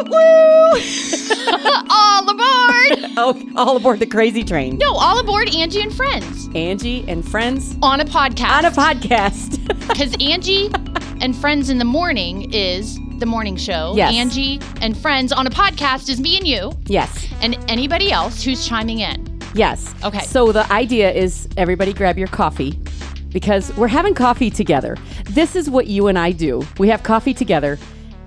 all aboard! Oh, all aboard the crazy train. No, all aboard Angie and Friends Angie and friends on a podcast. on a podcast. Because Angie and Friends in the morning is the morning show. Yes. Angie and Friends on a podcast is me and you yes. and anybody else who's chiming in. Yes. Okay. So the idea is everybody grab your coffee because we're having coffee together. This is what you and I do. We have coffee together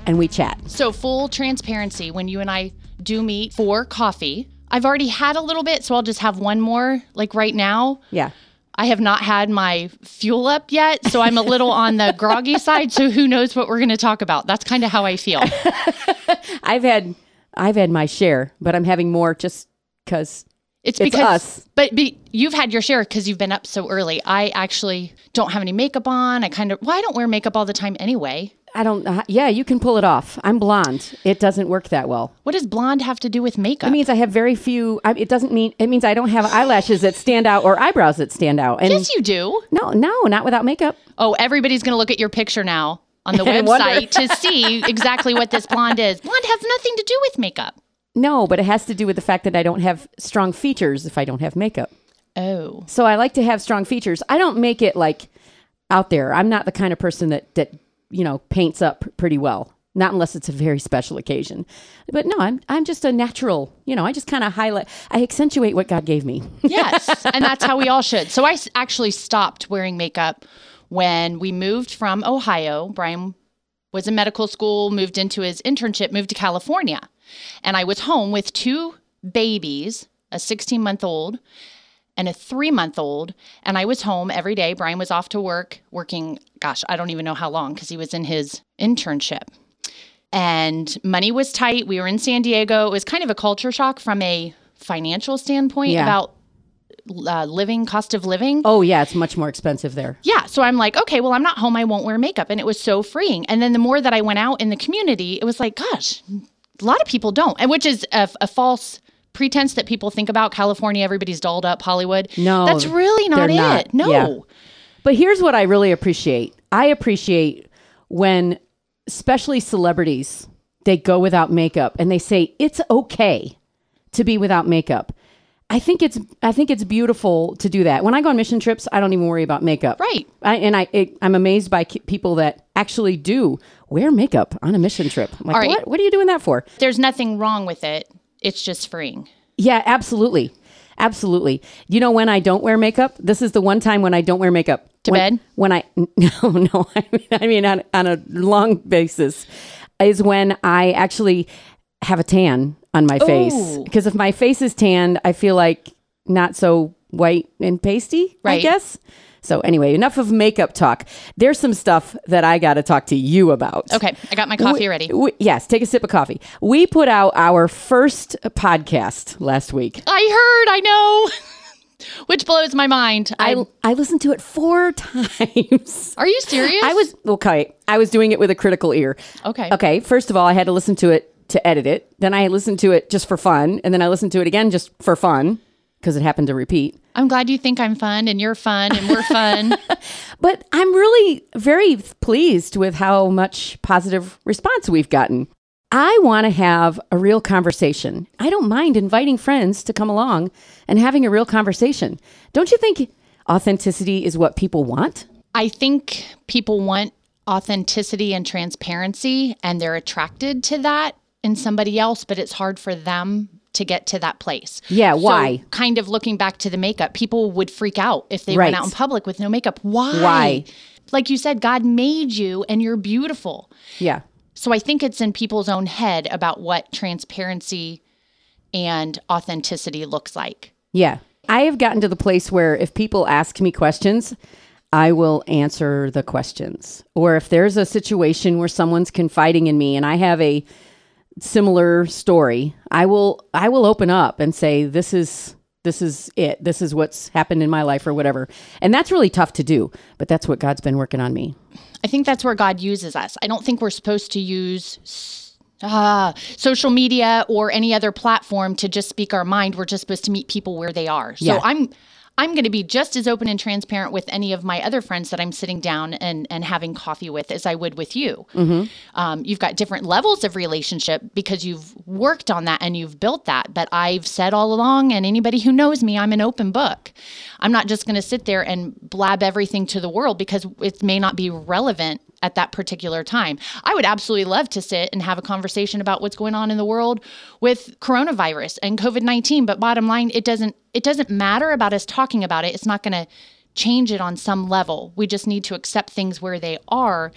and we chat. So, full transparency when you and I do meet for coffee. I've already had a little bit, so I'll just have one more like right now. Yeah. I have not had my fuel up yet, so I'm a little on the groggy side. So who knows what we're going to talk about? That's kind of how I feel. I've had I've had my share, but I'm having more just cuz It's It's because, us. but be, you've had your share because you've been up so early. I actually don't have any makeup on. I kind of, well, I don't wear makeup all the time anyway. I don't uh, yeah, you can pull it off. I'm blonde. It doesn't work that well. What does blonde have to do with makeup? It means I have very few I, it doesn't mean it means I don't have eyelashes that stand out or eyebrows that stand out. And yes, you do. no, no, not without makeup. Oh, everybody's going to look at your picture now on the website to see exactly what this blonde is. Blonde has nothing to do with makeup. No, but it has to do with the fact that I don't have strong features if I don't have makeup. Oh, So I like to have strong features. I don't make it like out there. I'm not the kind of person that that you know paints up pretty well. Not unless it's a very special occasion. But no, I'm I'm just a natural. You know, I just kind of highlight. I accentuate what God gave me. yes. and that's how we all should. So I actually stopped wearing makeup when we moved from Ohio. Brian was in medical school, moved into his internship, moved to California. And I was home with two babies, a 16 month old and a three month old. And I was home every day. Brian was off to work, working, gosh, I don't even know how long because he was in his internship. And money was tight. We were in San Diego. It was kind of a culture shock from a financial standpoint Yeah. about uh, living, cost of living. oh yeah, it's much more expensive there. Yeah. So I'm like, okay, well, I'm not home. I won't wear makeup. And it was so freeing. And then the more that I went out in the community, it was like, gosh, a lot of people don't. And which is a, a false pretense that people think about California, everybody's dolled up, Hollywood. No, That's really not it. not. No. Yeah. But here's what I really appreciate. I appreciate when especially celebrities they go without makeup and they say it's okay to be without makeup. I think it's I think it's beautiful to do that. When I go on mission trips, I don't even worry about makeup. Right. I, and I it, I'm amazed by ki- people that actually do wear makeup on a mission trip. I'm like, All right. what, what are you doing that for? There's nothing wrong with it. It's just freeing. Yeah, absolutely. Absolutely. You know when I don't wear makeup? This is the one time when I don't wear makeup. To when, bed? When I no, no. I mean, I mean on, on a long basis is when I actually have a tan on my face. Because if my face is tanned, I feel like not so white and pasty, I Right. guess. So anyway, enough of makeup talk. There's some stuff that I got to talk to you about. Okay. I got my coffee We- ready. we- yes, take a sip of coffee. We put out our first podcast last week. I heard, I know. Which blows my mind. I, I I listened to it four times. are you serious? I was okay. I was doing it with a critical ear. Okay. Okay. First of all, I had to listen to it to edit it. Then I listened to it just for fun, and then I listened to it again just for fun because it happened to repeat. I'm glad you think I'm fun and you're fun and we're fun. But I'm really very pleased with how much positive response we've gotten. I want to have a real conversation. I don't mind inviting friends to come along and having a real conversation. Don't you think authenticity is what people want? I think people want authenticity and transparency, and they're attracted to that in somebody else, but it's hard for them to get to that place. Yeah, So, why? kind of looking back to the makeup, people would freak out if they Right. went out in public with no makeup. Why? Why? Like you said, God made you and you're beautiful. Yeah. So I think it's in people's own head about what transparency and authenticity looks like. Yeah. I have gotten to the place where if people ask me questions, I will answer the questions. Or if there's a situation where someone's confiding in me and I have a similar story, I will I will open up and say this is this is it. This is what's happened in my life or whatever. And that's really tough to do, but that's what God's been working on me. I think that's where God uses us. I don't think we're supposed to use uh, social media or any other platform to just speak our mind. We're just supposed to meet people where they are. So Yeah. I'm I'm going to be just as open and transparent with any of my other friends that I'm sitting down and, and having coffee with as I would with you. Um, you've got different levels of relationship because you've worked on that and you've built that. But I've said all along, and anybody who knows me, I'm an open book. I'm not just going to sit there and blab everything to the world because it may not be relevant at that particular time. I would absolutely love to sit and have a conversation about what's going on in the world with coronavirus and COVID-19, but bottom line it doesn't it doesn't matter about us talking about it. It's not going to change it on some level. We just need to accept things where they are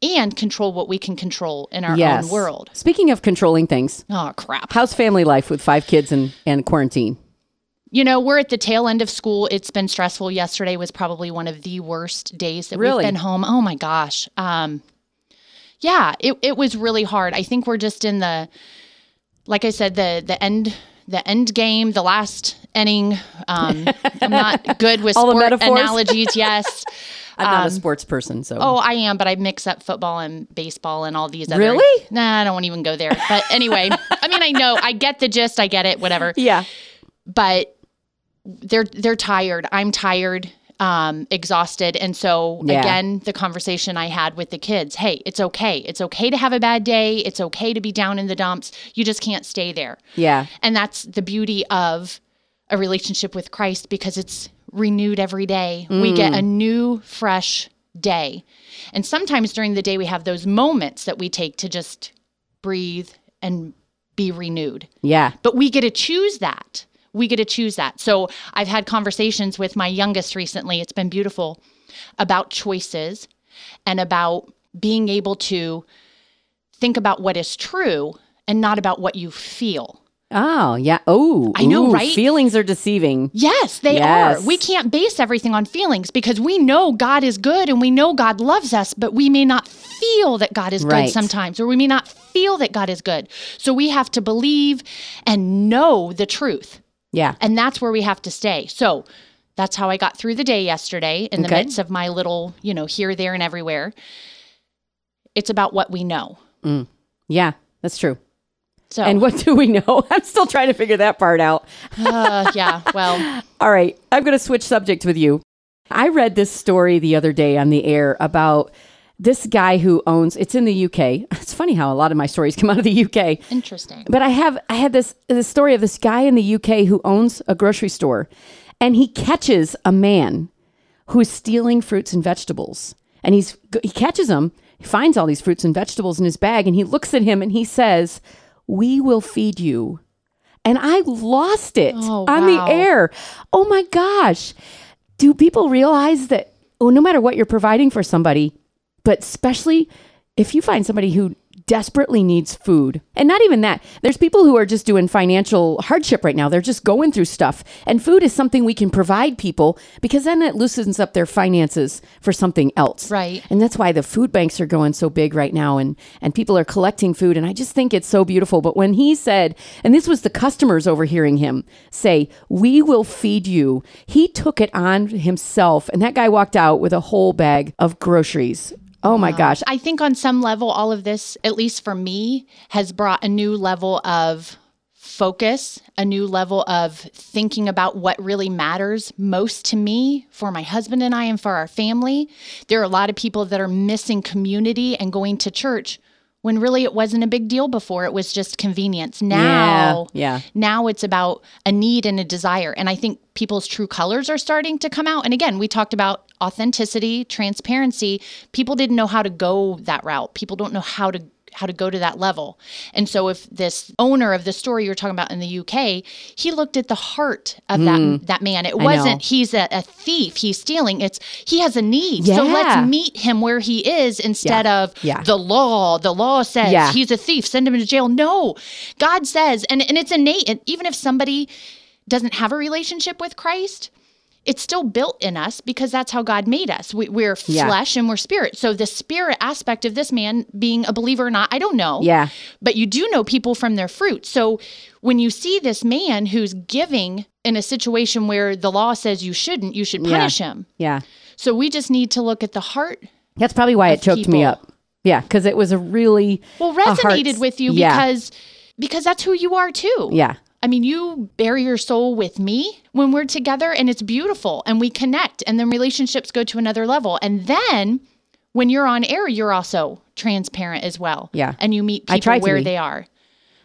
and control what we can control in our Yes. own world. Speaking of controlling things, Oh crap. how's family life with five kids and, and quarantine? You know, we're at the tail end of school. It's been stressful. Yesterday was probably one of the worst days that Really? we've been home. Oh my gosh. Um, yeah, it, it was really hard. I think we're just in the, like I said, the the end the end game, the last inning. Um, I'm not good with sport analogies. Yes. I'm not a sports person, so Um, Oh, I am, but I mix up football and baseball and all these other. Really? Nah, I don't want to even go there. But anyway, I mean, I know, I get the gist, I get it, whatever yeah, but they're they're tired. I'm tired, um, exhausted, and so Yeah. again, the conversation I had with the kids: Hey, it's okay. It's okay to have a bad day. It's okay to be down in the dumps. You just can't stay there. yeah, And that's the beauty of a relationship with Christ because it's renewed every day. We get a new, fresh day. And sometimes during the day, we have those moments that we take to just breathe and be renewed yeah. but we get to choose that. We get to choose that. So I've had conversations with my youngest recently. It's been beautiful about choices and about being able to think about what is true and not about what you feel. Oh, yeah. Oh, I know, ooh, right? Feelings are deceiving. Yes, they Yes. are. We can't base everything on feelings because we know God is good and we know God loves us, but we may not feel that God is Right. good sometimes, or we may not feel that God is good. So we have to believe and know the truth. Yeah. And that's where we have to stay. So that's how I got through the day yesterday in the Okay. midst of my little, you know, here, there, and everywhere. It's about what we know. Yeah, that's true. So, And what do we know? I'm still trying to figure that part out. uh, yeah, well, All right, I'm going to switch subject with you. I read this story the other day on the air about this guy who owns it's in the UK. It's funny how a lot of my stories come out of the UK. interesting. But I have I had this this story of this guy in the UK who owns a grocery store and he catches a man who's stealing fruits and vegetables. And he's he catches him, he finds all these fruits and vegetables in his bag and he looks at him and he says, "We will feed you." And I lost it Oh, on wow. the air. Oh my gosh. Do people realize that oh, no matter what you're providing for somebody, but especially if you find somebody who desperately needs food. And not even that there's people who are just doing financial hardship right now. They're just going through stuff. And food is something we can provide people because then it loosens up their finances for something else. Right. and that's why the food banks are going so big right now and and people are collecting food. And I just think it's so beautiful. But when he said and this was the customers overhearing him say we will feed you he took it on himself. And that guy walked out with a whole bag of groceries oh my um, gosh I think on some level, all of this, at least for me, has brought a new level of focus, a new level of thinking about what really matters most to me, for my husband and I, and for our family. There are a lot of people that are missing community and going to church when really it wasn't a big deal before. It was just convenience. Now, yeah. now it's about a need and a desire. And I think people's true colors are starting to come out. And again, we talked about authenticity, transparency. People didn't know how to go that route. People don't know how to how to go to that level. And so if this owner of the story you're talking about in the UK, he looked at the heart of that hmm. that man. It wasn't he's a, a thief, he's stealing. It's he has a need. So let's meet him where he is instead of Yeah. the law. The law says Yeah. he's a thief, send him to jail. No. God says, and, and it's innate, and even if somebody doesn't have a relationship with Christ, it's still built in us because that's how God made us. We, we're Yeah. flesh and we're spirit. So the spirit aspect of this man being a believer or not, I don't know. Yeah. But you do know people from their fruit. So when you see this man who's giving in a situation where the law says you shouldn't, you should punish him. yeah So we just need to look at the heart that's probably why it choked me up yeah because it was a really well resonated with you yeah. because because that's who you are too. yeah I mean, you bare your soul with me when we're together and it's beautiful and we connect and then relationships go to another level. And then when you're on air, you're also transparent as well. Yeah. And you meet people where be. they are.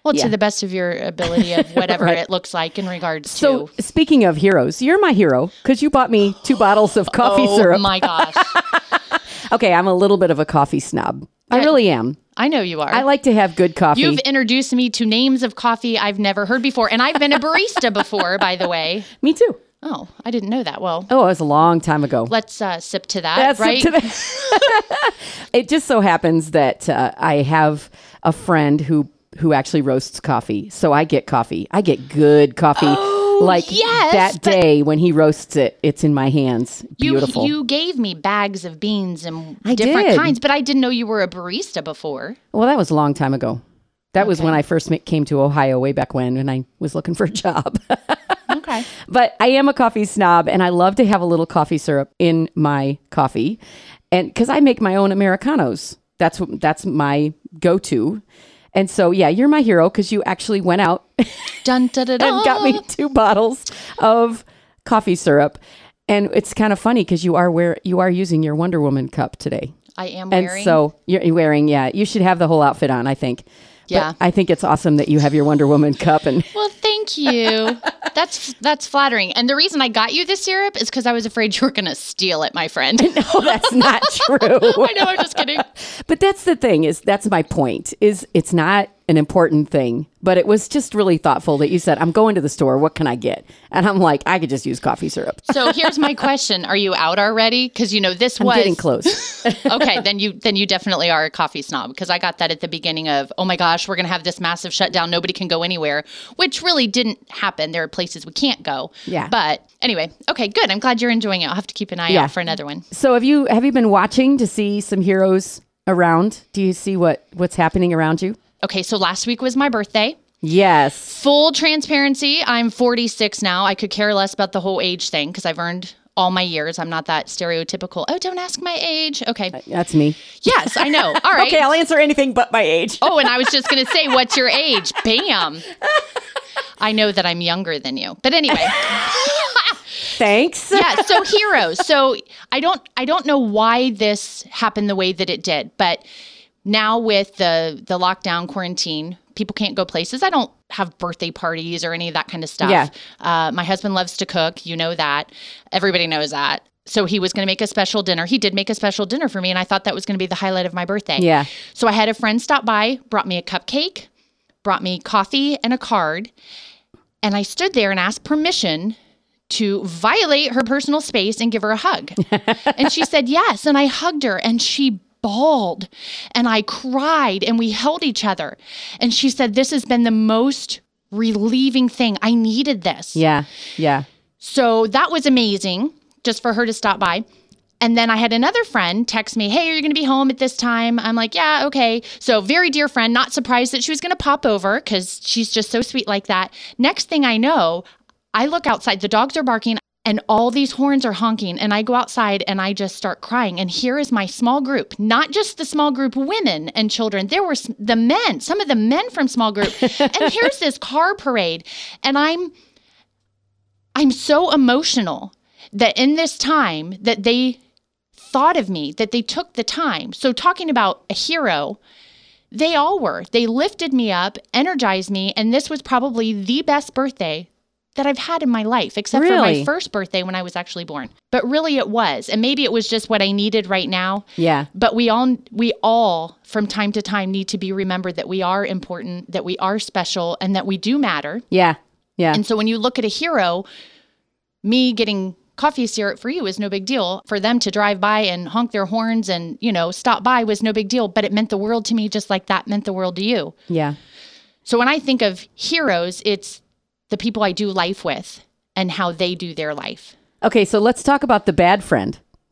Well, Yeah. to the best of your ability of whatever Right. it looks like in regards So to. speaking of heroes, you're my hero because you bought me two bottles of coffee oh syrup. Oh my gosh. Okay, I'm a little bit of a coffee snob. I really am. I know you are. I like to have good coffee. You've introduced me to names of coffee I've never heard before. And I've been a barista before, by the way. Me too. Oh, I didn't know that. Well, Oh, it was a long time ago. let's uh, sip to that, right? to the- it just so happens that uh, I have a friend who who actually roasts coffee, so I get coffee. I get good coffee. like yes, that day when he roasts it, it's in my hands. Beautiful. you gave me bags of beans and I different did. kinds, but I didn't know you were a barista before. well, that was a long time ago. That was when I first came to Ohio way back when, and I was looking for a job. Okay. but I am a coffee snob, and I love to have a little coffee syrup in my coffee, and because I make my own americanos, that's what that's my go-to. And so, yeah, you're my hero because you actually went out Dun, da, da, da. and got me two bottles of coffee syrup. And it's kind of funny because you are where you are using your Wonder Woman cup today, I am and wearing. so you're wearing. Yeah, you should have the whole outfit on. I think. But Yeah. I think it's awesome that you have your Wonder Woman cup and well, thank you. that's that's flattering. And the reason I got you this syrup is because I was afraid you were going to steal it, my friend. no, that's not true. I know. I'm just kidding. But that's the thing is that's my point is it's not an important thing, but it was just really thoughtful that you said I'm going to the store. What can I get? And I'm like, I could just use coffee syrup. So here's my question: Are you out already? Because you know this I'm was getting close. okay, then you then you definitely are a coffee snob because I got that at the beginning of oh my gosh, we're gonna have this massive shutdown, nobody can go anywhere, which really didn't happen. There are places we can't go. Yeah. But anyway, okay, good. I'm glad you're enjoying it. I'll have to keep an eye Yeah. out for another one. so have you have you been watching to see some heroes around? Do you see what what's happening around you? Okay, so last week was my birthday. Yes. Full transparency, I'm 46 now. I could care less about the whole age thing because I've earned all my years. I'm not that stereotypical. Oh, don't ask my age. Okay. Uh, that's me. Yes, I know. All right. Okay, I'll answer anything but my age. Oh, and I was just going to say, what's your age? Bam. I know that I'm younger than you. But anyway, Thanks. yeah, so heroes. So I don't I don't know why this happened the way that it did, but now with the the lockdown quarantine, people can't go places. I don't have birthday parties or any of that kind of stuff. Yeah. Uh, my husband loves to cook. You know that. Everybody knows that. So he was going to make a special dinner. He did make a special dinner for me, and I thought that was going to be the highlight of my birthday. Yeah. So I had a friend stop by, brought me a cupcake, brought me coffee and a card, and I stood there and asked permission to violate her personal space and give her a hug. and she said yes, and I hugged her and she bawled and I cried and we held each other. And she said this has been the most relieving thing. I needed this. Yeah. Yeah. So that was amazing just for her to stop by. And then I had another friend text me, Hey, are you going to be home at this time? I'm like, Yeah, okay. So, very dear friend, not surprised that she was going to pop over because she's just so sweet like that. Next thing I know, I look outside, the dogs are barking. And all these horns are honking, and I go outside and I just start crying. And here is my small group, not just the small group women and children. There were the men, some of the men from small group. and here's this car parade, and I'm I'm so emotional that in this time that they thought of me, that they took the time. So talking about a hero, they all were. They lifted me up, energized me, and this was probably the best birthday that I've had in my life, except for my first birthday when I was actually born. But really it was. And maybe it was just what I needed right now. Yeah. But we all we all from time to time need to be remembered that we are important, that we are special, and that we do matter. Yeah. Yeah. And so when you look at a hero, me getting coffee syrup for you is no big deal. For them to drive by and honk their horns and, you know, stop by was no big deal, but it meant the world to me just like that meant the world to you. yeah. So when I think of heroes, it's the people I do life with and how they do their life. Okay, so let's talk about the bad friend.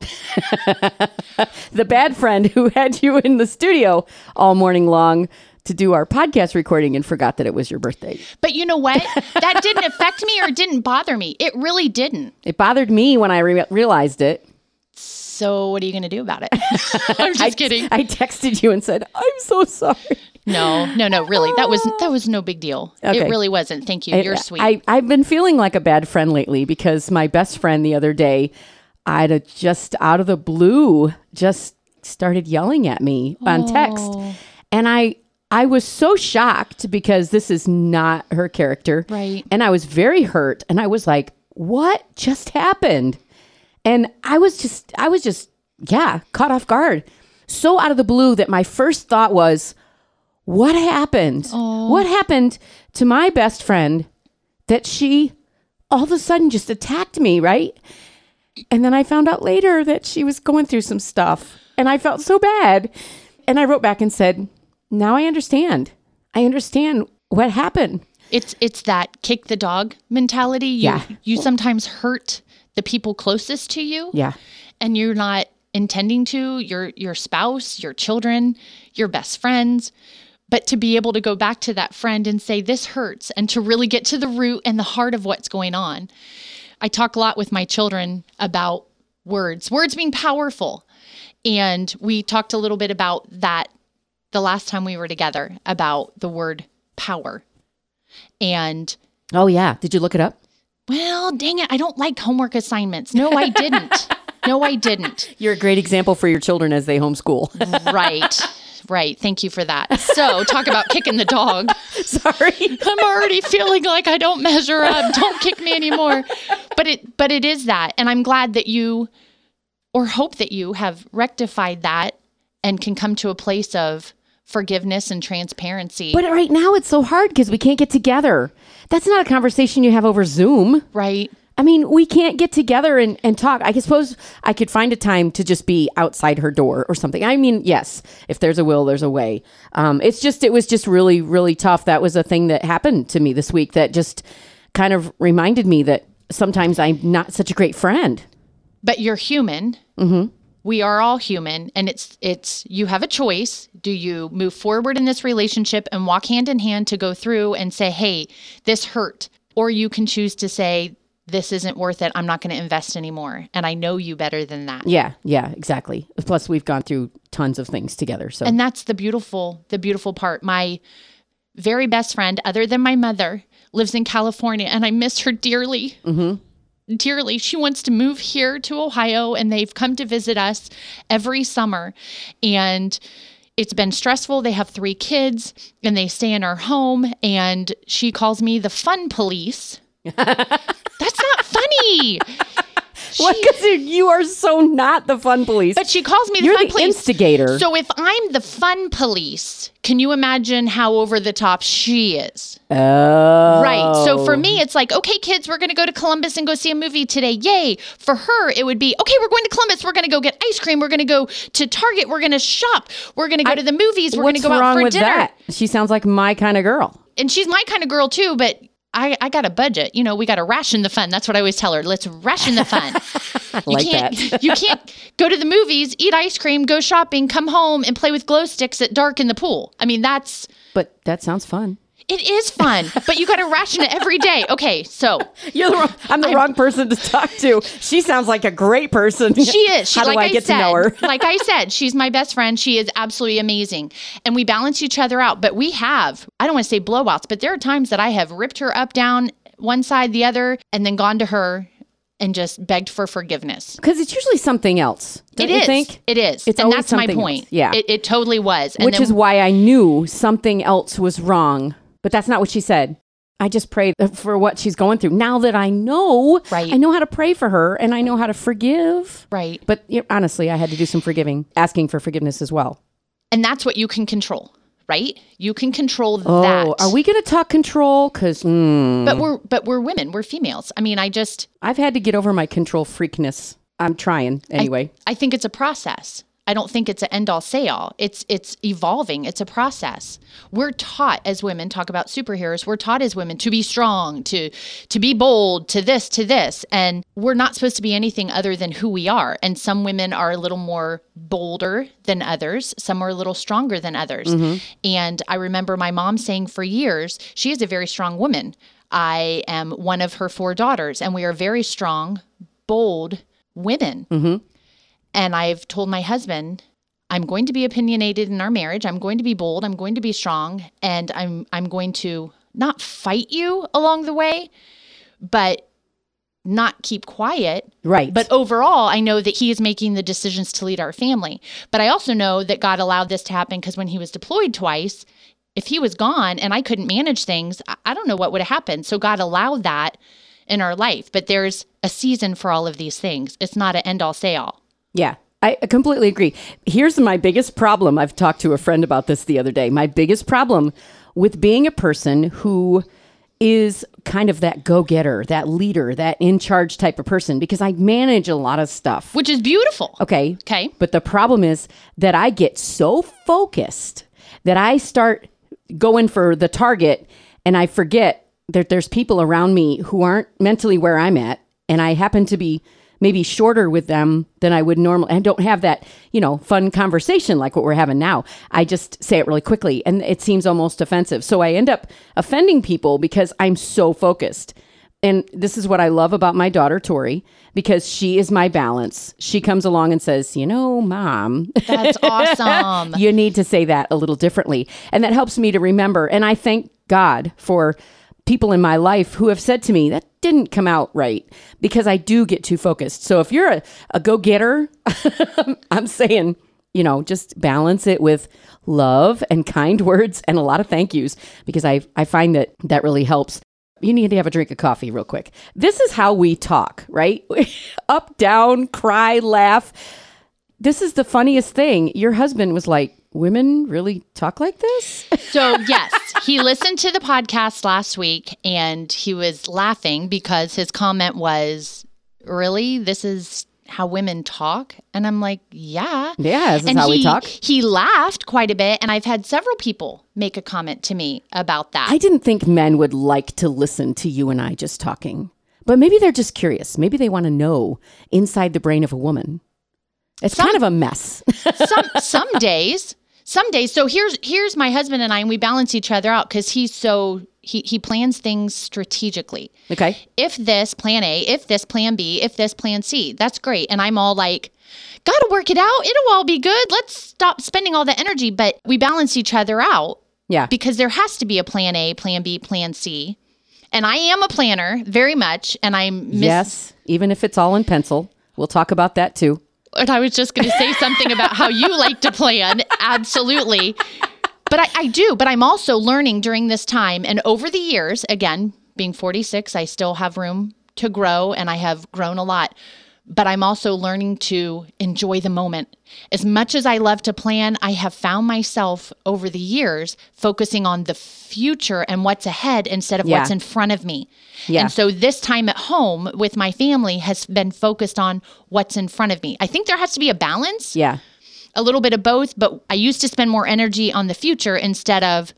the bad friend who had you in the studio all morning long to do our podcast recording and forgot that it was your birthday. But you know what? that didn't affect me or didn't bother me. It really didn't. It bothered me when I re- realized it. So what are you going to do about it? I'm just I, kidding. I texted you and said, "I'm so sorry." No, no, no, really. That was that was no big deal. Okay. It really wasn't. Thank you. You're sweet. I, I've been feeling like a bad friend lately because my best friend the other day, I'd just out of the blue just started yelling at me on text. Oh. And I I was so shocked because this is not her character. Right. And I was very hurt and I was like, "What just happened?" And I was just I was just yeah, caught off guard. So out of the blue that my first thought was, what happened? What happened to my best friend that she all of a sudden just attacked me, right? And then I found out later that she was going through some stuff and I felt so bad. And I wrote back and said, "Now I understand. I understand what happened." It's it's that kick the dog mentality. You, Yeah. You sometimes hurt the people closest to you. Yeah. And you're not intending to, your your spouse, your children, your best friends. But to be able to go back to that friend and say, This hurts, and to really get to the root and the heart of what's going on. I talk a lot with my children about words, words being powerful. And we talked a little bit about that the last time we were together about the word power. And Oh yeah. Did you look it up? well, dang it, I don't like homework assignments. No, I didn't. no, I didn't. You're a great example for your children as they homeschool. Right. Right. Thank you for that. So, talk about kicking the dog. Sorry. I'm already feeling like I don't measure up. Don't kick me anymore. But it but it is that. And I'm glad that you or hope that you have rectified that and can come to a place of forgiveness and transparency. But right now it's so hard because we can't get together. That's not a conversation you have over Zoom. right. I mean, we can't get together and, and talk. I suppose I could find a time to just be outside her door or something. I mean, yes, if there's a will, there's a way. Um, it's just, it was just really, really tough. That was a thing that happened to me this week that just kind of reminded me that sometimes I'm not such a great friend. but you're human. We are all human, and it's it's you have a choice. Do you move forward in this relationship and walk hand in hand to go through and say, "Hey, this hurt," or you can choose to say, "This isn't worth it. I'm not going to invest anymore." And I know you better than that. Yeah, yeah, exactly. Plus, we've gone through tons of things together. So, And that's the beautiful the beautiful part. My very best friend, other than my mother, lives in California, and I miss her dearly. Mm-hmm. Dearly. She wants to move here to Ohio, and they've come to visit us every summer. And it's been stressful. They have three kids, and they stay in our home. And she calls me the fun police. That's not funny. what? Because you are so not the fun police. But she calls me the You're fun the police. instigator. So if I'm the fun police, can you imagine how over the top she is? oh, Right. So for me, it's like, okay, kids, we're going to go to Columbus and go see a movie today. Yay. For her, it would be, okay, we're going to Columbus. We're going to go get ice cream. We're going to go to Target. We're going to shop. We're going to go to the movies. We're going to go out wrong for with dinner. that? She sounds like my kind of girl. And she's my kind of girl too, but I, I got a budget. You know, we got to ration the fun. That's what I always tell her. Let's ration the fun. you like can't, that. you can't go to the movies, eat ice cream, go shopping, come home and play with glow sticks at dark in the pool. I mean, that's But that sounds fun. It is fun, but you got to ration it every day. Okay, so You're the wrong, I'm the wrong person to talk to. She sounds like a great person. She is. She, How do like I get said, to know her? like I said, she's my best friend. She is absolutely amazing. And we balance each other out. But we have, I don't want to say blowouts, but there are times that I have ripped her up, down, one side, the other, and then gone to her and just begged for forgiveness. Because it's usually something else. Don't It you is. think? It is. It's and always that's my something point. else. Yeah. It, it totally was. And Which then- is why I knew something else was wrong. But that's not what she said. I just prayed for what she's going through. Now that I know, Right. I know how to pray for her and I know how to forgive. right. But you know, honestly, I had to do some forgiving, asking for forgiveness as well. And that's what you can control, right? You can control Oh, that. are we going to talk control? Because hmm. But we're but we're women. We're females. I mean, I just I've had to get over my control freakness. I'm trying anyway. I think it's a process. I don't think it's an end all say all. It's it's evolving. It's a process. We're taught as women talk about superheroes. We're taught as women to be strong, to to be bold, to this, to this, and we're not supposed to be anything other than who we are. And some women are a little more bolder than others. Some are a little stronger than others. Mm-hmm. And I remember my mom saying for years, she is a very strong woman. I am one of her four daughters, and we are very strong, bold women. Mm-hmm. And I've told my husband, I'm going to be opinionated in our marriage. I'm going to be bold. I'm going to be strong, and I'm I'm going to not fight you along the way, but not keep quiet. Right. But overall, I know that he is making the decisions to lead our family. But I also know that God allowed this to happen because when he was deployed twice, if he was gone and I couldn't manage things, I- I don't know what would have happened. So God allowed that in our life. But there's a season for all of these things. It's not an end all say all. Yeah, I completely agree. Here's my biggest problem. I've talked to a friend about this the other day. My biggest problem with being a person who is kind of that go getter, that leader, that in charge type of person, because I manage a lot of stuff. Which is beautiful. Okay. Okay. But the problem is that I get so focused that I start going for the target and I forget that there's people around me who aren't mentally where I'm at. And I happen to be maybe shorter with them than I would normally and don't have that, you know, fun conversation like what we're having now. I just say it really quickly and it seems almost offensive. So I end up offending people because I'm so focused. And this is what I love about my daughter, Tori, because she is my balance. She comes along and says, You know, mom, That's awesome. you need to say that a little differently. And that helps me to remember. And I thank God for people in my life who have said to me, That didn't come out right because I do get too focused. So if you're a, a go getter, I'm saying, you know, just balance it with love and kind words and a lot of thank yous because I, I find that that really helps. You need to have a drink of coffee real quick. This is how we talk, right? Up, down, cry, laugh. This is the funniest thing. Your husband was like, Women really talk like this? So, yes, he listened to the podcast last week and he was laughing because his comment was, Really? This is how women talk? And I'm like, Yeah. Yeah, this is how he, we talk. He laughed quite a bit. And I've had several people make a comment to me about that. I didn't think men would like to listen to you and I just talking, but maybe they're just curious. Maybe they want to know inside the brain of a woman. It's kind of a mess. some some days some days so here's here's my husband and i and we balance each other out because he's so he he plans things strategically okay. if this plan a if this plan b if this plan c that's great and i'm all like gotta work it out it'll all be good let's stop spending all the energy but we balance each other out Yeah. because there has to be a plan a plan b plan c and i am a planner very much and i'm miss- yes. Even if it's all in pencil. We'll talk about that too. And I was just going to say something about how you like to plan. Absolutely. But I, I do. But I'm also learning during this time and over the years, again, being 46, I still have room to grow and I have grown a lot. But I'm also learning to enjoy the moment. As much as I love to plan, I have found myself over the years focusing on the future and what's ahead instead of Yeah. what's in front of me. Yeah. And so this time at home with my family has been focused on what's in front of me. I think there has to be a balance, Yeah. a little bit of both, but I used to spend more energy on the future instead of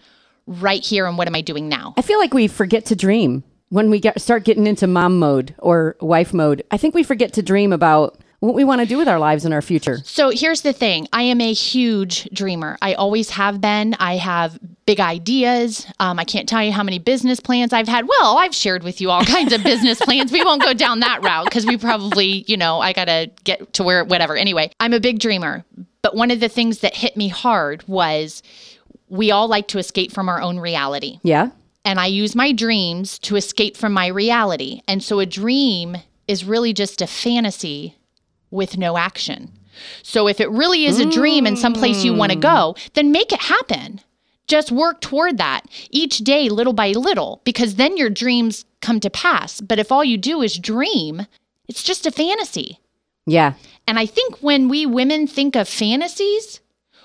right here and what am I doing now? I feel like we forget to dream when we get, start getting into mom mode or wife mode. I think we forget to dream about what we want to do with our lives and our future. So here's the thing I am a huge dreamer. I always have been. I have big ideas. Um, I can't tell you how many business plans I've had. Well, I've shared with you all kinds of business plans. We won't go down that route because we probably, you know, I got to get to where, whatever. Anyway, I'm a big dreamer. But one of the things that hit me hard was we all like to escape from our own reality Yeah. and I use my dreams to escape from my reality. And so a dream is really just a fantasy with no action. So if it really is a dream and someplace you want to go, mm. then make it happen. Just work toward that each day, little by little, because then your dreams come to pass. But if all you do is dream, it's just a fantasy. Yeah. And I think when we women think of fantasies,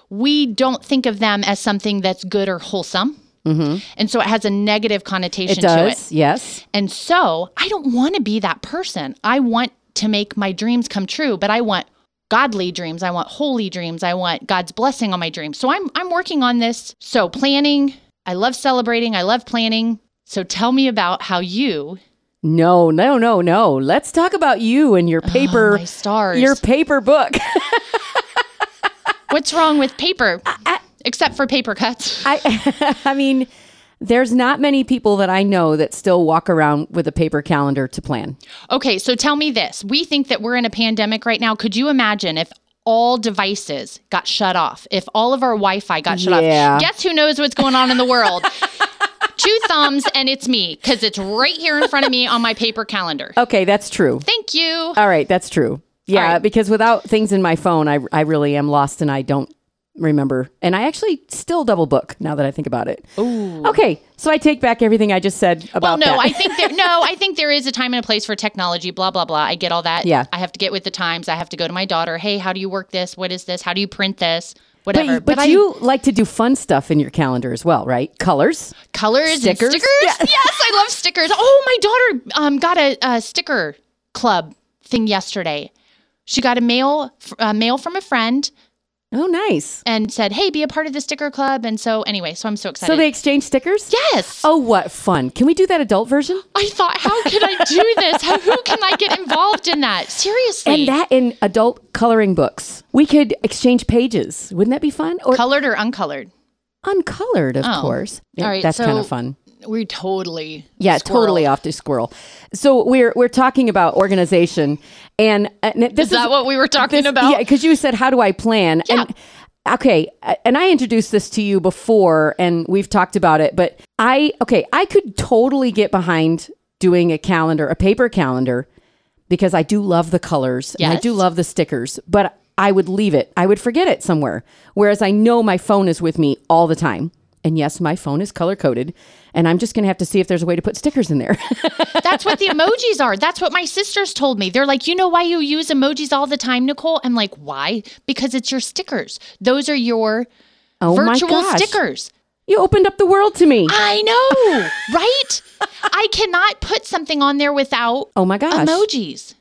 we don't think of them as something that's good or wholesome. Mm-hmm. And so it has a negative connotation It to it. does. Yes. And so I don't want to be that person. I want to make my dreams come true, but I want godly dreams. I want holy dreams. I want God's blessing on my dreams. So I'm I'm working on this. So planning, I love celebrating, I love planning. So tell me about how you No, no, no, no. Let's talk about you and your oh, paper Oh, my stars. your paper book. What's wrong with paper? Except for paper cuts. I I mean, there's not many people that I know that still walk around with a paper calendar to plan. Okay, so tell me this. We think that we're in a pandemic right now. Could you imagine if all devices got shut off, if all of our Wi-Fi got shut Yeah. off, guess who knows what's going on in the world? Two thumbs and it's me because it's right here in front of me on my paper calendar. Okay, that's true. Thank you. All right, that's true. Yeah, right. because without things in my phone, I I really am lost and I don't remember. And I actually still double book now that I think about it. Ooh. Okay, so I take back everything I just said about. Well, no. I think there no, I think there is a time and a place for technology, blah, blah, blah. I get all that. Yeah. I have to get with the times. I have to go to my daughter. Hey, how do you work this? What is this? How do you print this? but, Whatever. but, I- you like to do fun stuff in your calendar as well, right? Colors. colors Stickers? and stickers. Yes, I love stickers. Oh, my daughter um, got a, a sticker club thing yesterday. She got a mail a mail from a friend Oh, nice. and said, "Hey, be a part of the sticker club." And so, anyway, so I'm so excited. So they exchange stickers? yes. Oh, what fun. Can we do that adult version? I thought, how can I do this? How, who can I get involved in that? Seriously. And that in adult coloring books. We could exchange pages. Wouldn't that be fun? Or colored or uncolored? uncolored, of Oh. course. Yeah, All right, that's kind of fun. We totally Yeah, totally off to squirrel. So we're we're talking about organization, and, and this Is that what we were talking this- about? Yeah, because you said, "How do I plan?" Yeah. And okay, uh, and I introduced this to you before, and we've talked about it. But I okay, I could totally get behind doing a calendar, a paper calendar, because I do love the colors and I do love the stickers, but. I would leave it. I would forget it somewhere. Whereas I know my phone is with me all the time. And yes, my phone is color coded. And I'm just going to have to see if there's a way to put stickers in there. That's what the emojis are. That's what my sisters told me. They're like, you know why you use emojis all the time, Nicole? I'm like, why? Because it's your stickers. Those are your oh my virtual gosh. stickers. You opened up the world to me. I know, right? I cannot put something on there without Oh my gosh. emojis.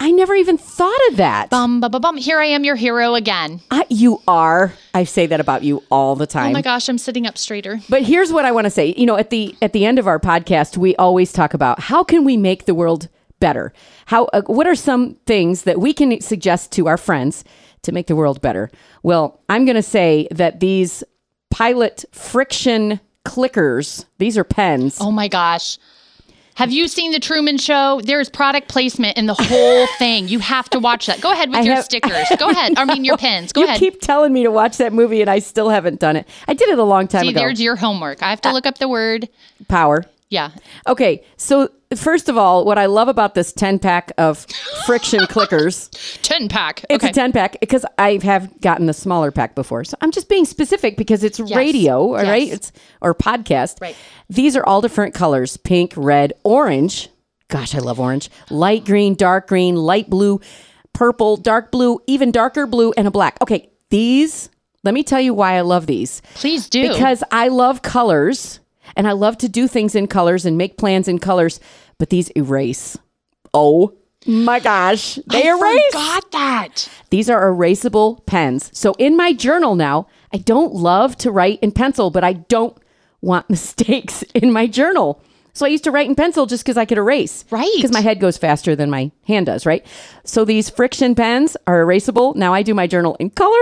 I never even thought of that. Bum, bum, bum, bum. Here I am, your hero again. I, you are. I say that about you all the time. Oh my gosh, I'm sitting up straighter. But here's what I want to say. You know, at the at the end of our podcast, we always talk about how can we make the world better? How uh, what are some things that we can suggest to our friends to make the world better? Well, I'm going to say that these pilot friction clickers, these are pens. Oh my gosh. Have you seen the Truman Show? There's product placement in the whole thing. You have to watch that. Go ahead with I your have- stickers. Go ahead. I mean, your pins. Go you ahead. You keep telling me to watch that movie and I still haven't done it. I did it a long time ago. See, ago. there's your homework. I have to uh, look up the word. Power. Yeah. Okay, so first of all, what I love about this 10 pack of friction clickers, 10 pack. it's okay. a 10 pack because I have gotten the smaller pack before. So I'm just being specific because it's radio, all Yes. right? It's or podcast. Right. These are all different colors, pink, red, orange. Gosh, I love orange. Light green, dark green, light blue, purple, dark blue, even darker blue and a black. Okay, these, let me tell you why I love these. Please do. Because I love colors and I love to do things in colors and make plans in colors, but these erase. Oh my gosh, they I erase. forgot that. These are erasable pens. So in my journal now, I don't love to write in pencil, but I don't want mistakes in my journal. So I used to write in pencil just because I could erase. Right. Because my head goes faster than my hand does, right? So these friction pens are erasable. Now I do my journal in color.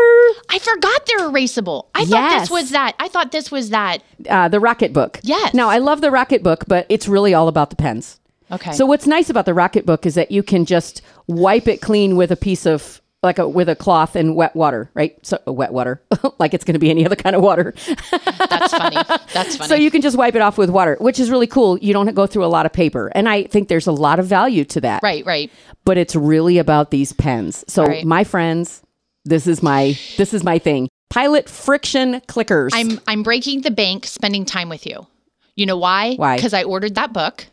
I forgot they're erasable. I thought this was that. I thought this was that. Uh, the Rocketbook. Yes. Now I love the Rocketbook, but it's really all about the pens. Okay. So what's nice about the Rocketbook is that you can just wipe it clean with a piece of like a with a cloth and wet water, right? So uh, wet water, like it's going to be any other kind of water. that's funny. That's funny. so you can just wipe it off with water, which is really cool. You don't go through a lot of paper, and I think there's a lot of value to that. right, right. But it's really about these pens. So right. my friends, this is my this is my thing. Pilot friction clickers. I'm I'm breaking the bank spending time with you. You know why? Why? Because I ordered that book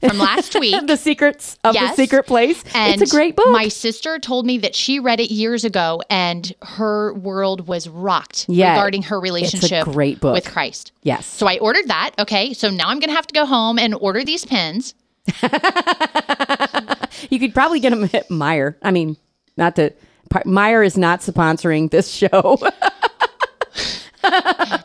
from last week. the secrets of Yes. the secret place. And it's a great book. My sister told me that she read it years ago and her world was rocked Yeah, regarding her relationship great book. with Christ. yes. So I ordered that. Okay. So now I'm going to have to go home and order these pens. You could probably get them at Meijer. I mean, not to. Meijer is not sponsoring this show.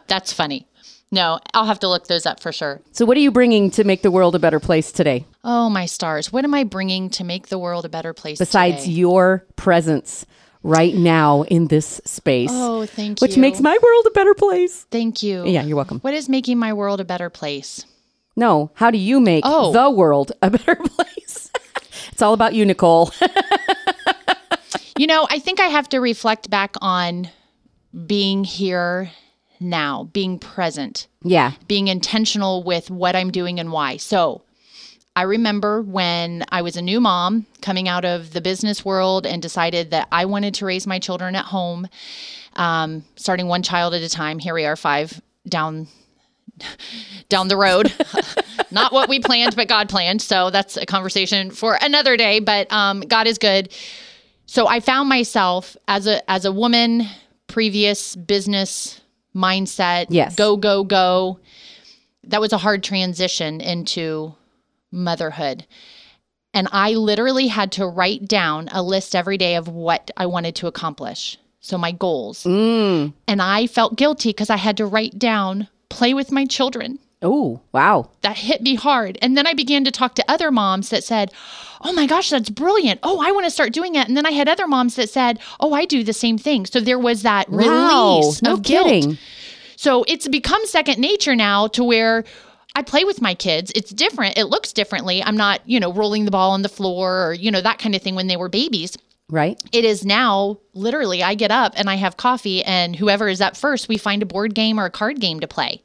That's funny. No, I'll have to look those up for sure. so, what are you bringing to make the world a better place today? Oh, my stars. What am I bringing to make the world a better place Besides today? your presence right now in this space, Oh, thank you. which makes my world a better place. Thank you. Yeah, you're welcome. What is making my world a better place? No, how do you make Oh. the world a better place? it's all about you, Nicole. You know, I think I have to reflect back on being here now, being present, Yeah. being intentional with what I'm doing and why. So, I remember when I was a new mom coming out of the business world and decided that I wanted to raise my children at home, um, starting one child at a time. Here we are, five down down the road. Not what we planned, but God planned. So that's a conversation for another day. But um, God is good. So I found myself as a as a woman, previous business mindset. Yes. Go go go. That was a hard transition into motherhood. And I literally had to write down a list every day of what I wanted to accomplish. So my goals. Mm. And I felt guilty because I had to write down play with my children. Oh, wow. That hit me hard. And then I began to talk to other moms that said, Oh my gosh, that's brilliant. Oh, I want to start doing it. And then I had other moms that said, Oh, I do the same thing. So there was that Wow. release No of guilt. So it's become second nature now to where I play with my kids. It's different. It looks differently. I'm not, you know, rolling the ball on the floor or, you know, that kind of thing when they were babies. Right? It is now literally I get up and I have coffee and whoever is up first, we find a board game or a card game to play.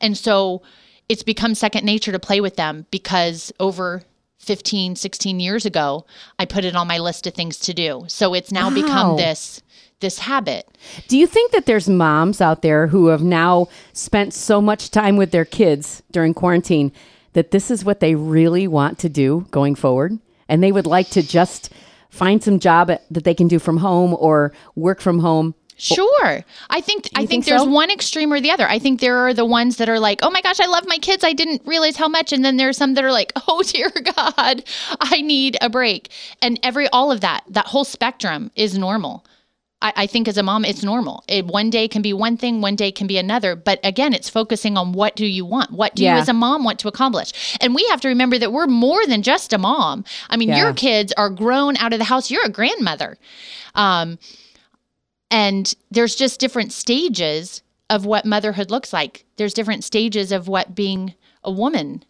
And so it's become second nature to play with them because over 15, 16 years ago, I put it on my list of things to do. So it's now Wow. become this this habit. Do you think that there's moms out there who have now spent so much time with their kids during quarantine that this is what they really want to do going forward? And they would like to just find some job that they can do from home or work from home? Sure. I think I think, think there's so? one extreme or the other. I think there are the ones that are like, "Oh my gosh, I love my kids. I didn't realize how much." And then there's some that are like, "Oh dear god, I need a break." And every all of that, that whole spectrum is normal. I, I think as a mom, it's normal. It, one day can be one thing, one day can be another. But again, it's focusing on what do you want? What do Yeah. you as a mom want to accomplish? And we have to remember that we're more than just a mom. I mean, Yeah. your kids are grown out of the house. You're a grandmother. Um, and there's just different stages of what motherhood looks like. There's different stages of what being a woman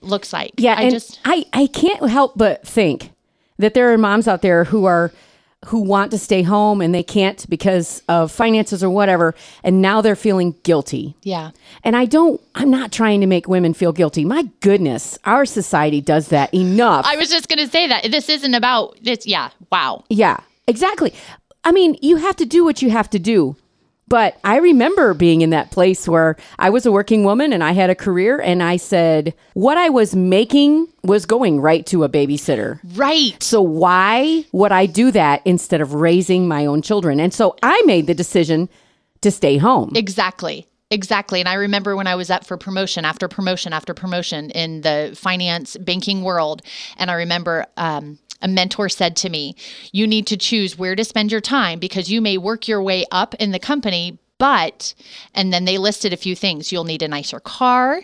looks like. Yeah, I and just I, I can't help but think that there are moms out there who are who want to stay home and they can't because of finances or whatever, and now they're feeling guilty. yeah. And I don't, I'm not trying to make women feel guilty. My goodness, our society does that enough. I was just going to say that this isn't about this. Yeah. Wow. yeah, exactly. I mean, you have to do what you have to do. But I remember being in that place where I was a working woman and I had a career, and I said, what I was making was going right to a babysitter. Right. So why would I do that instead of raising my own children? And so I made the decision to stay home. Exactly. Exactly. And I remember when I was up for promotion after promotion after promotion in the finance banking world. And I remember um, a mentor said to me, You need to choose where to spend your time because you may work your way up in the company. But, and then they listed a few things. You'll need a nicer car.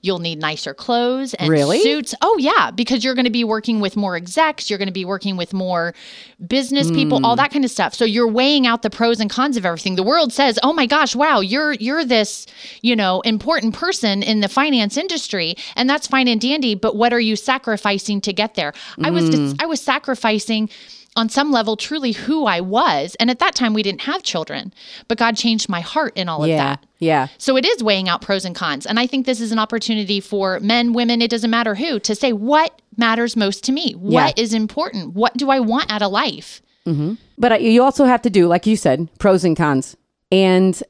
You'll need nicer clothes and Really? suits. Oh, yeah, because you're going to be working with more execs. You're going to be working with more business people, all hmm. that kind of stuff. So you're weighing out the pros and cons of everything. The world says, "Oh my gosh, wow, you're you're this, you know, important person in the finance industry." And that's fine and dandy, but what are you sacrificing to get there? I was hmm. I was sacrificing on some level truly who I was. And at that time we didn't have children, but God changed my heart in all of yeah. that. Yeah. So it is weighing out pros and cons. And I think this is an opportunity for men, women, it doesn't matter who, to say what matters most to me. What is important? What do I want out of life? But uh, you also have to do, like you said, pros and cons. And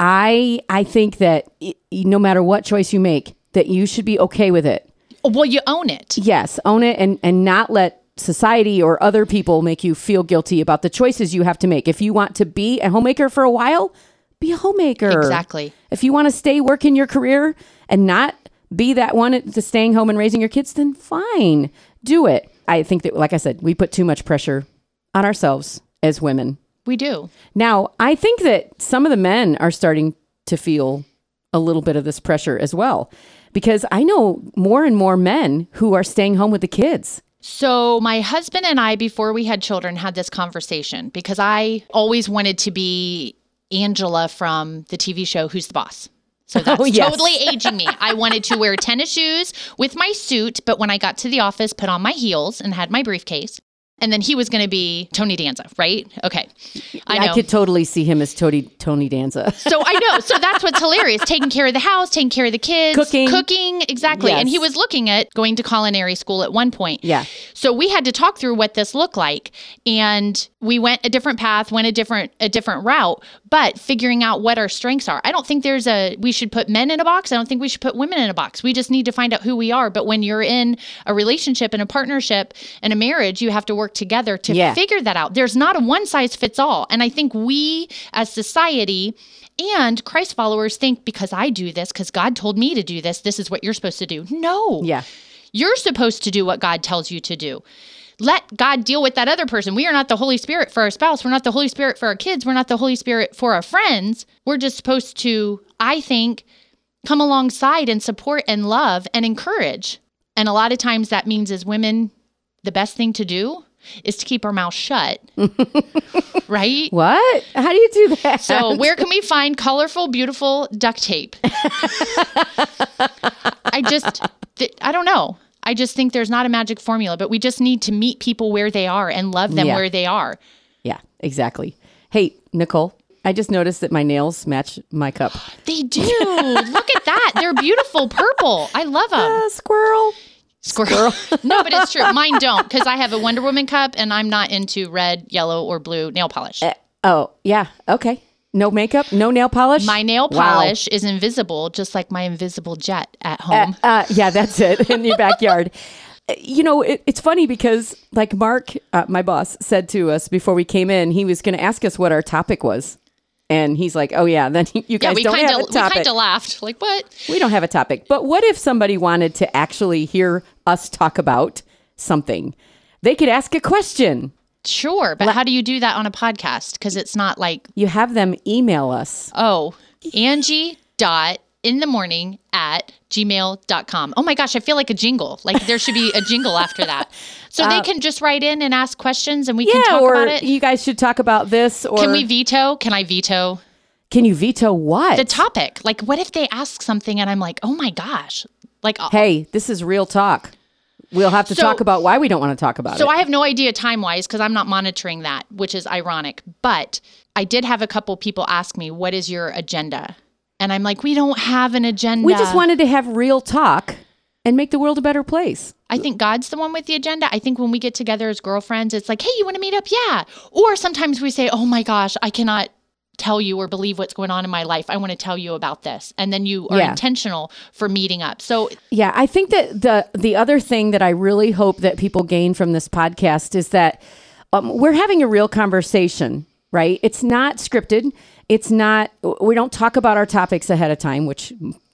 I, I think that i- no matter what choice you make, that you should be okay with it. Well, you own it. Yes, own it and and not let society or other people make you feel guilty about the choices you have to make. If you want to be a homemaker for a while, be a homemaker. Exactly. If you want to stay working your career and not be that one to staying home and raising your kids, then fine, do it. I think that, like I said, we put too much pressure on ourselves as women. We do. Now, I think that some of the men are starting to feel a little bit of this pressure as well, because I know more and more men who are staying home with the kids. So, my husband and I, before we had children, had this conversation because I always wanted to be Angela from the TV show Who's the Boss. So oh, that's Oh, yes. totally aging me. I wanted to wear tennis shoes with my suit, but when I got to the office, put on my heels and had my briefcase. And then he was going to be Tony Danza, right? Okay. I know. I could totally see him as Tony Tony Danza. so I know. So that's what's hilarious. Taking care of the house, taking care of the kids, Cooking. cooking, exactly. And he was looking at going to culinary school at one point. Yeah. So we had to talk through what this looked like, and we went a different path, went a different a different route, but figuring out what our strengths are. I don't think there's a we should put men in a box. I don't think we should put women in a box. We just need to find out who we are. But when you're in a relationship and a partnership and a marriage, you have to work together to Yeah. figure that out. There's not a one size fits all. And I think we as society and Christ followers think because I do this, because God told me to do this, this is what you're supposed to do. No. Yeah. You're supposed to do what God tells you to do. Let God deal with that other person. We are not the Holy Spirit for our spouse. We're not the Holy Spirit for our kids. We're not the Holy Spirit for our friends. We're just supposed to, I think, come alongside and support and love and encourage. And a lot of times that means as women, the best thing to do is to keep our mouth shut. right? What? How do you do that? So, where can we find colorful, beautiful duct tape? I just, th- I don't know. I just think there's not a magic formula, but we just need to meet people where they are and love them Yeah. where they are. Yeah, exactly. Hey, Nicole, I just noticed that my nails match my cup. They do. Look at that. They're beautiful purple. I love them. Uh, squirrel. Squirrel. no, but it's true. Mine don't because I have a Wonder Woman cup and I'm not into red, yellow, or blue nail polish. Oh, yeah. Okay. No makeup, no nail polish. My nail Wow. polish is invisible, just like my invisible jet at home. Uh, yeah, that's it in your backyard. Uh, You know, it, it's funny because, like Mark, uh, my boss, said to us before we came in, he was going to ask us what our topic was, and he's like, "Oh yeah, then you yeah, guys we don't kind have a we kind of laughed. Like what? we don't have a topic." But what if somebody wanted to actually hear us talk about something? They could ask a question. Sure, but how do you do that on a podcast? Because it's not like You have them email us. oh, Angie dot in the morning at gmail.com. Oh my gosh, I feel like a jingle. Like there should be a jingle after that. So they can just write in and ask questions and we can Uh, talk about it. you guys should talk about this. Or Can we veto? Can I veto Can you veto what? the topic? Like what if they ask something and I'm like, oh my gosh. Like uh, hey, this is real talk. We'll have to So- talk about why we don't want to talk about So it. So I have no idea time wise because I'm not monitoring that, which is ironic. But I did have a couple people ask me, what is your agenda? And I'm like, we don't have an agenda. we just wanted to have real talk and make the world a better place. I think God's the one with the agenda. I think when we get together as girlfriends, it's like, hey, you want to meet up? Yeah. Or sometimes we say, oh my gosh, I cannot tell you or believe what's going on in my life. I want to tell you about this. And then you are Yeah. intentional for meeting up. So Yeah, I think that the the other thing that I really hope that people gain from this podcast is that um, we're having a real conversation, right? It's not scripted. It's not. We don't talk about our topics ahead of time, which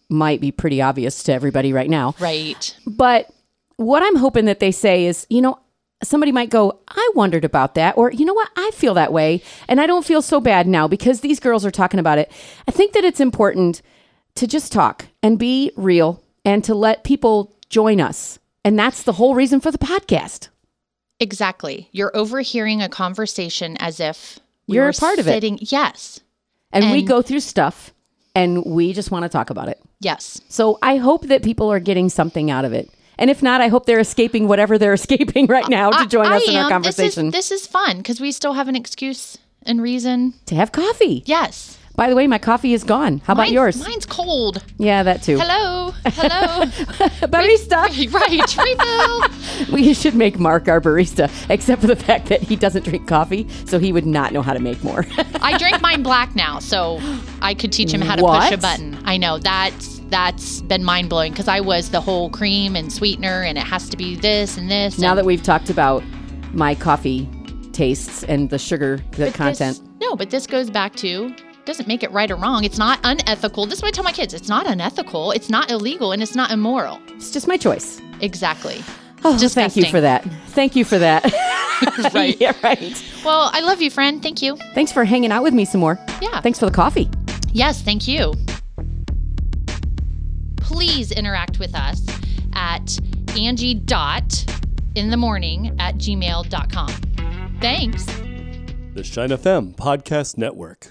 might be pretty obvious to everybody right now. right. But what I'm hoping that they say is, you know, somebody might go, I wondered about that. Or, you know what? I feel that way. And I don't feel so bad now because these girls are talking about it. I think that it's important to just talk and be real and to let people join us. And that's the whole reason for the podcast. Exactly. You're overhearing a conversation as if we You're a part of it. Yes. And, we go through stuff and we just want to talk about it. Yes. So I hope that people are getting something out of it. And if not, I hope they're escaping whatever they're escaping right now to join I us in our am. conversation This is, this is fun because we still have an excuse and reason. to have coffee. Yes. By the way, my coffee is gone. How about yours? Mine's cold. Yeah, that too. Hello. Hello. barista. right. Refill. We should make Mark our barista, except for the fact that he doesn't drink coffee, so he would not know how to make more. I drink mine black now, so I could teach him how to push a button. I know that's that's been mind blowing because I was the whole cream and sweetener, and it has to be this and this. now and, that we've talked about my coffee tastes and the sugar, the content. This, no, but this goes back to doesn't make it right or wrong. It's not unethical. This is what I tell my kids. It's not unethical. It's not illegal, and it's not immoral. It's just my choice. Exactly. Oh, just thank you for that. Thank you for that. Right. yeah, right. Well, I love you, friend. Thank you. Thanks for hanging out with me some more. Yeah. Thanks for the coffee. Yes, thank you. Please interact with us at Angie dot in the morning at gmail.com. Thanks. The Shine FM Podcast Network.